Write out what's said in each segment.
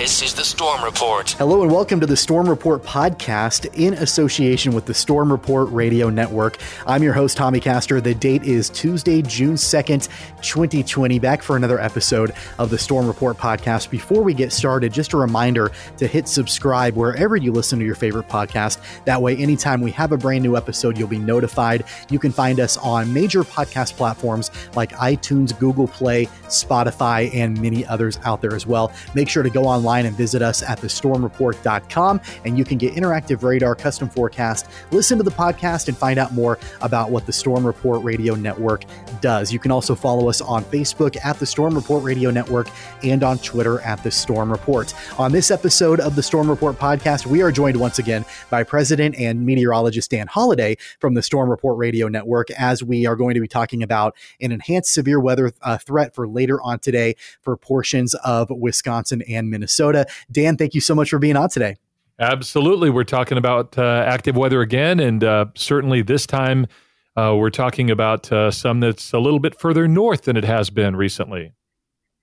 This is the Storm Report. Hello and welcome to the Storm Report podcast in association with the Storm Report Radio Network. I'm your host, Tommy Castor. The date is Tuesday, June 2nd, 2020. Back for another episode of the Storm Report podcast. Before we get started, just a reminder to hit subscribe wherever you listen to your favorite podcast. That way, anytime we have a brand new episode, you'll be notified. You can find us on major podcast platforms like iTunes, Google Play, Spotify, and many others out there as well. Make sure to go on online and visit us at thestormreport.com and you can get interactive radar custom forecast listen to the podcast and find out more about what the storm report radio network does. You can also follow us on facebook at the storm report radio network and on twitter at the storm report. On this episode of the storm report podcast we are joined once again by president and meteorologist dan holiday from the storm report radio network as we are going to be talking about an enhanced severe weather uh, threat for later on today for portions of wisconsin and minnesota Minnesota. Dan, thank you so much for being on today. Absolutely. We're talking about uh, active weather again, and uh, certainly this time uh, we're talking about uh, some that's a little bit further north than it has been recently.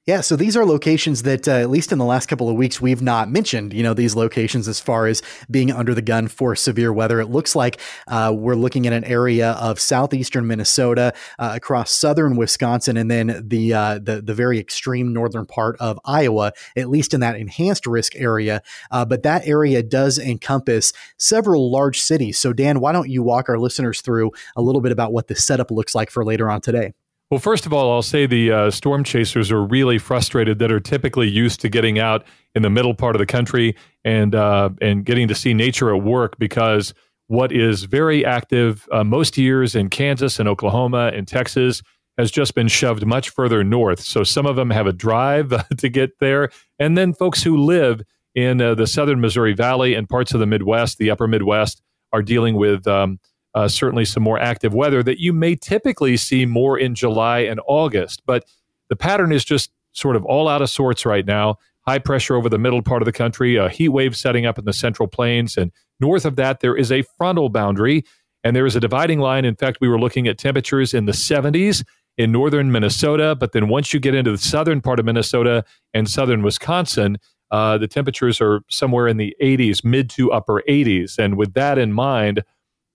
Yeah, so these are locations that, uh, at least in the last couple of weeks, we've not mentioned. You know, these locations as far as being under the gun for severe weather. It looks like uh, we're looking at an area of southeastern Minnesota, uh, across southern Wisconsin, and then the uh, the the very extreme northern part of Iowa, at least in that enhanced risk area. Uh, but that area does encompass several large cities. So, Dan, why don't you walk our listeners through a little bit about what the setup looks like for later on today? Well, first of all, I'll say the uh, storm chasers are really frustrated that are typically used to getting out in the middle part of the country and uh, and getting to see nature at work because what is very active uh, most years in Kansas and Oklahoma and Texas has just been shoved much further north. So some of them have a drive to get there, and then folks who live in uh, the southern Missouri Valley and parts of the Midwest, the upper Midwest, are dealing with um, uh, certainly some more active weather that you may typically see more in July and August. But the pattern is just sort of all out of sorts right now. High pressure over the middle part of the country, a heat wave setting up in the central plains. And north of that, there is a frontal boundary and there is a dividing line. In fact, we were looking at temperatures in the 70s in northern Minnesota. But then once you get into the southern part of Minnesota and southern Wisconsin, uh, the temperatures are somewhere in the 80s, mid to upper 80s. And with that in mind,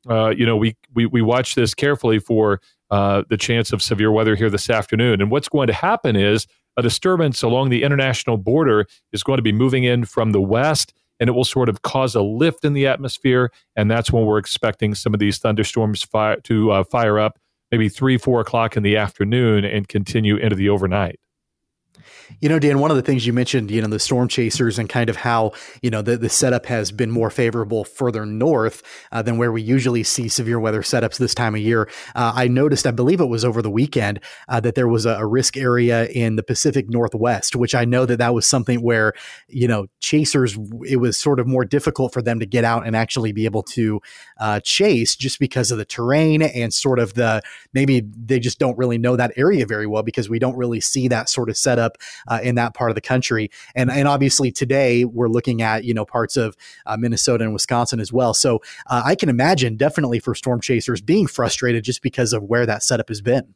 uh, you know, we, we, we watch this carefully for uh, the chance of severe weather here this afternoon. And what's going to happen is a disturbance along the international border is going to be moving in from the west, and it will sort of cause a lift in the atmosphere. And that's when we're expecting some of these thunderstorms fire, to uh, fire up maybe three, four o'clock in the afternoon and continue into the overnight. You know, Dan, one of the things you mentioned, you know, the storm chasers and kind of how, you know, the, the setup has been more favorable further north uh, than where we usually see severe weather setups this time of year. Uh, I noticed, I believe it was over the weekend, uh, that there was a, a, risk area in the Pacific Northwest, which I know that that was something where, you know, chasers, it was sort of more difficult for them to get out and actually be able to uh, chase just because of the terrain and sort of the, maybe they just don't really know that area very well because we don't really see that sort of setup uh, in that part of the country. And and obviously today we're looking at you know parts of uh, Minnesota and Wisconsin as well. So uh, I can imagine definitely for storm chasers being frustrated just because of where that setup has been.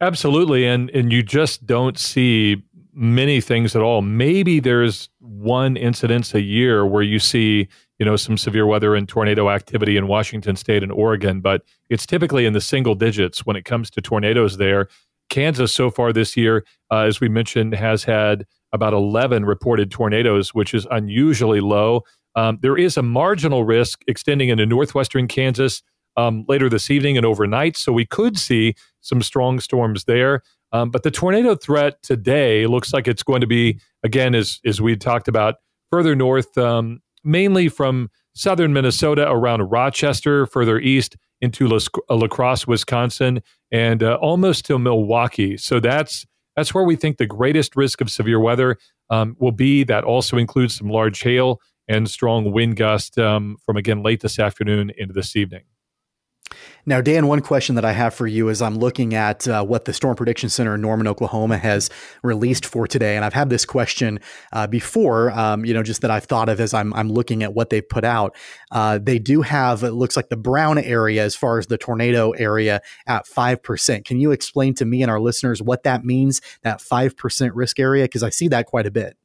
Absolutely, and and you just don't see many things at all. Maybe there's one incidence a year where you see you know some severe weather and tornado activity in Washington State and Oregon, but it's typically in the single digits when it comes to tornadoes there. Kansas so far this year, uh, as we mentioned, has had about 11 reported tornadoes, which is unusually low. Um, there is a marginal risk extending into northwestern Kansas um, later this evening and overnight, so we could see some strong storms there. Um, but the tornado threat today looks like it's going to be, again, as, as we talked about, further north, um, mainly from southern Minnesota around Rochester, further east into La, uh, La Crosse, Wisconsin, and uh, almost to Milwaukee. So that's that's where we think the greatest risk of severe weather um, will be. That also includes some large hail and strong wind gust um, from again late this afternoon into this evening. Now, Dan, one question that I have for you is I'm looking at uh, what the Storm Prediction Center in Norman, Oklahoma has released for today. And I've had this question uh, before, um, you know, just that I've thought of as I'm, I'm looking at what they've put out. Uh, they do have, it looks like the brown area as far as the tornado area at 5%. Can you explain to me and our listeners what that means, that 5% risk area? Because I see that quite a bit.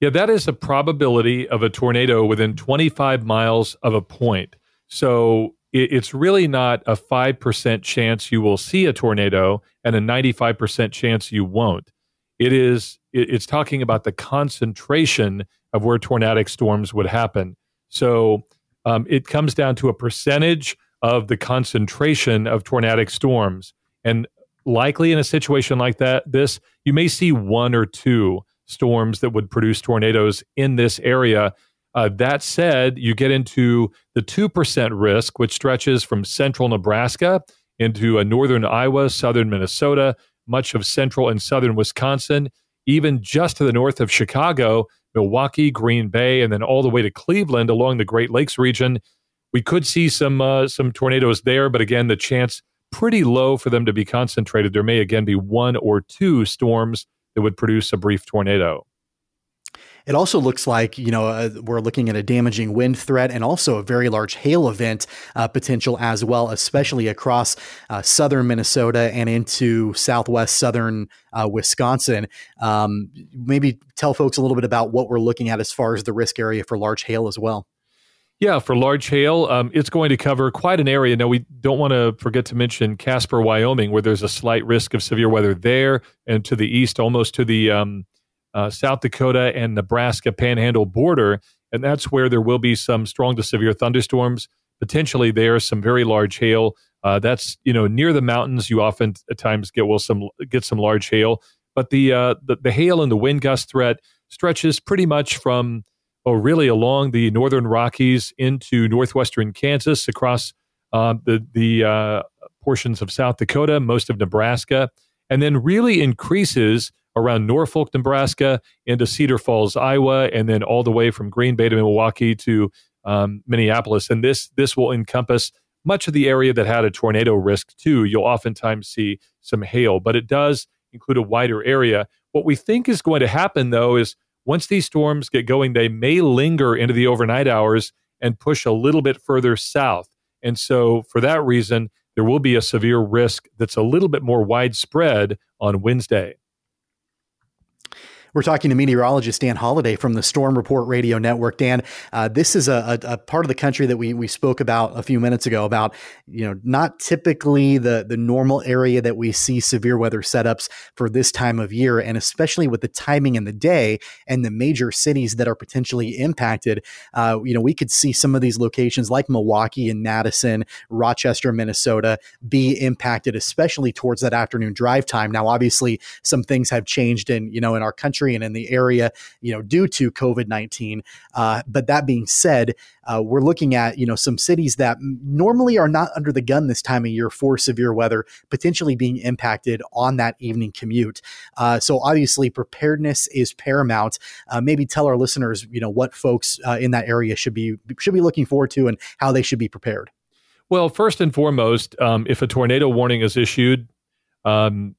Yeah, that is a probability of a tornado within 25 miles of a point. So it, it's really not a 5% chance you will see a tornado and a 95% chance you won't. It is, it, it's talking about the concentration of where tornadic storms would happen. So um, it comes down to a percentage of the concentration of tornadic storms. And likely in a situation like that, this, you may see one or two storms that would produce tornadoes in this area. Uh, that said, you get into the 2% risk, which stretches from central Nebraska into uh, northern Iowa, southern Minnesota, much of central and southern Wisconsin, even just to the north of Chicago, Milwaukee, Green Bay, and then all the way to Cleveland along the Great Lakes region. We could see some uh, some tornadoes there, but again, the chance pretty low for them to be concentrated. There may again be one or two storms that would produce a brief tornado. It also looks like, you know, uh, we're looking at a damaging wind threat and also a very large hail event uh, potential as well, especially across uh, southern Minnesota and into southwest southern uh, Wisconsin. Um, maybe tell folks a little bit about what we're looking at as far as the risk area for large hail as well. Yeah, for large hail, um, it's going to cover quite an area. Now, we don't want to forget to mention Casper, Wyoming, where there's a slight risk of severe weather there, and to the east, almost to the um, uh, South Dakota and Nebraska panhandle border. And that's where there will be some strong to severe thunderstorms. Potentially, there some very large hail. Uh, that's you know near the mountains. You often at times get will some get some large hail, but the uh, the, the hail and the wind gust threat stretches pretty much from oh, really along the northern Rockies into northwestern Kansas, across uh, the the uh, portions of South Dakota, most of Nebraska, and then really increases around Norfolk, Nebraska, into Cedar Falls, Iowa, and then all the way from Green Bay to Milwaukee to um, Minneapolis. And this this will encompass much of the area that had a tornado risk too. You'll oftentimes see some hail, but it does include a wider area. What we think is going to happen though is once these storms get going, they may linger into the overnight hours and push a little bit further south. And so, for that reason, there will be a severe risk that's a little bit more widespread on Wednesday. We're talking to meteorologist Dan Holiday from the Storm Report Radio Network. Dan, uh, this is a, a, a, part of the country that we we spoke about a few minutes ago about you know not typically the the normal area that we see severe weather setups for this time of year, and especially with the timing in the day and the major cities that are potentially impacted. Uh, you know, we could see some of these locations like Milwaukee and Madison, Rochester, Minnesota, be impacted, especially towards that afternoon drive time. Now, obviously, some things have changed in you know in our country country and in the area, you know, due to COVID 19. Uh, but that being said, uh, we're looking at, you know, some cities that normally are not under the gun this time of year for severe weather, potentially being impacted on that evening commute. Uh, so obviously, preparedness is paramount. Uh, maybe tell our listeners, you know, what folks uh, in that area should be should be looking forward to and how they should be prepared. Well, first and foremost, um, if a tornado warning is issued, um,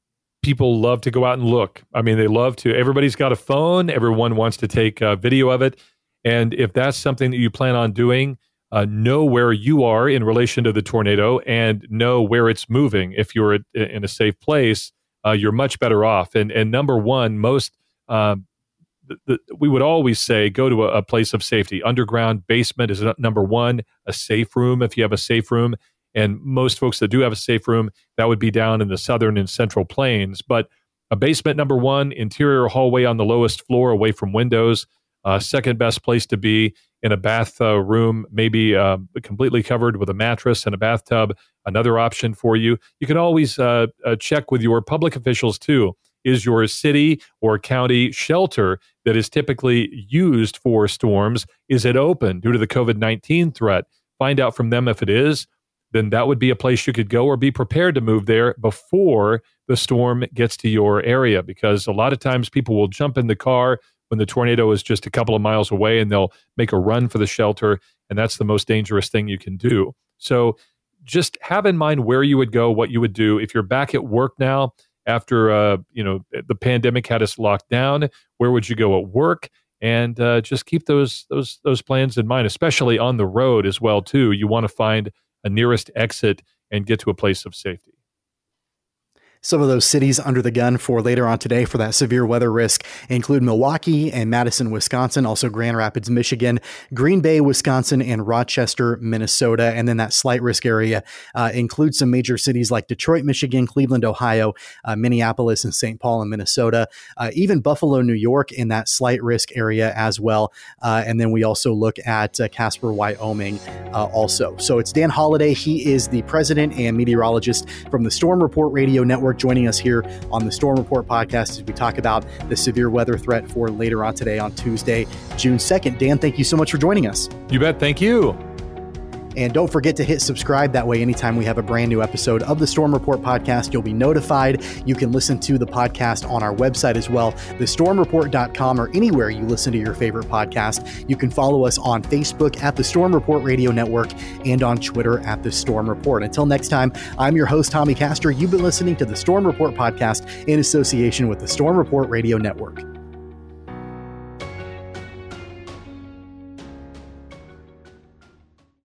people love to go out and look. I mean, they love to. Everybody's got a phone. Everyone wants to take a video of it. And if that's something that you plan on doing, uh, know where you are in relation to the tornado and know where it's moving. If you're in a safe place, uh, you're much better off. And and number one, most the, we would always say go to a, a place of safety. Underground basement is number one. A safe room if you have a safe room. And most folks that do have a safe room, that would be down in the southern and central plains. But a basement, number one, interior hallway on the lowest floor away from windows. Uh, second best place to be in a bath uh, room, maybe uh, completely covered with a mattress and a bathtub. Another option for you. You can always uh, uh, check with your public officials too. Is your city or county shelter that is typically used for storms is it open due to the COVID nineteen threat? Find out from them if it is then that would be a place you could go or be prepared to move there before the storm gets to your area. Because a lot of times people will jump in the car when the tornado is just a couple of miles away and they'll make a run for the shelter. And that's the most dangerous thing you can do. So just have in mind where you would go, what you would do. If you're back at work now, after uh, you know the pandemic had us locked down, where would you go at work? And uh, just keep those those those plans in mind, especially on the road as well. Too, you want to find a nearest exit and get to a place of safety. Some of those cities under the gun for later on today for that severe weather risk include Milwaukee and Madison, Wisconsin, also Grand Rapids, Michigan, Green Bay, Wisconsin, and Rochester, Minnesota. And then that slight risk area uh, includes some major cities like Detroit, Michigan, Cleveland, Ohio, uh, Minneapolis, and St. Paul in Minnesota, uh, even Buffalo, New York in that slight risk area as well. Uh, and then we also look at uh, Casper, Wyoming uh, also. So it's Dan Holiday. He is the president and meteorologist from the Storm Report Radio Network joining us here on the Storm Report podcast as we talk about the severe weather threat for later on today on Tuesday, June 2nd. Dan, thank you so much for joining us. You bet. Thank you. And don't forget to hit subscribe. That way, anytime we have a brand new episode of the Storm Report podcast, you'll be notified. You can listen to the podcast on our website as well, thestormreport.com, or anywhere you listen to your favorite podcast. You can follow us on Facebook at the Storm Report Radio Network and on Twitter at the Storm Report. Until next time, I'm your host, Tommy Castor. You've been listening to the Storm Report podcast in association with the Storm Report Radio Network.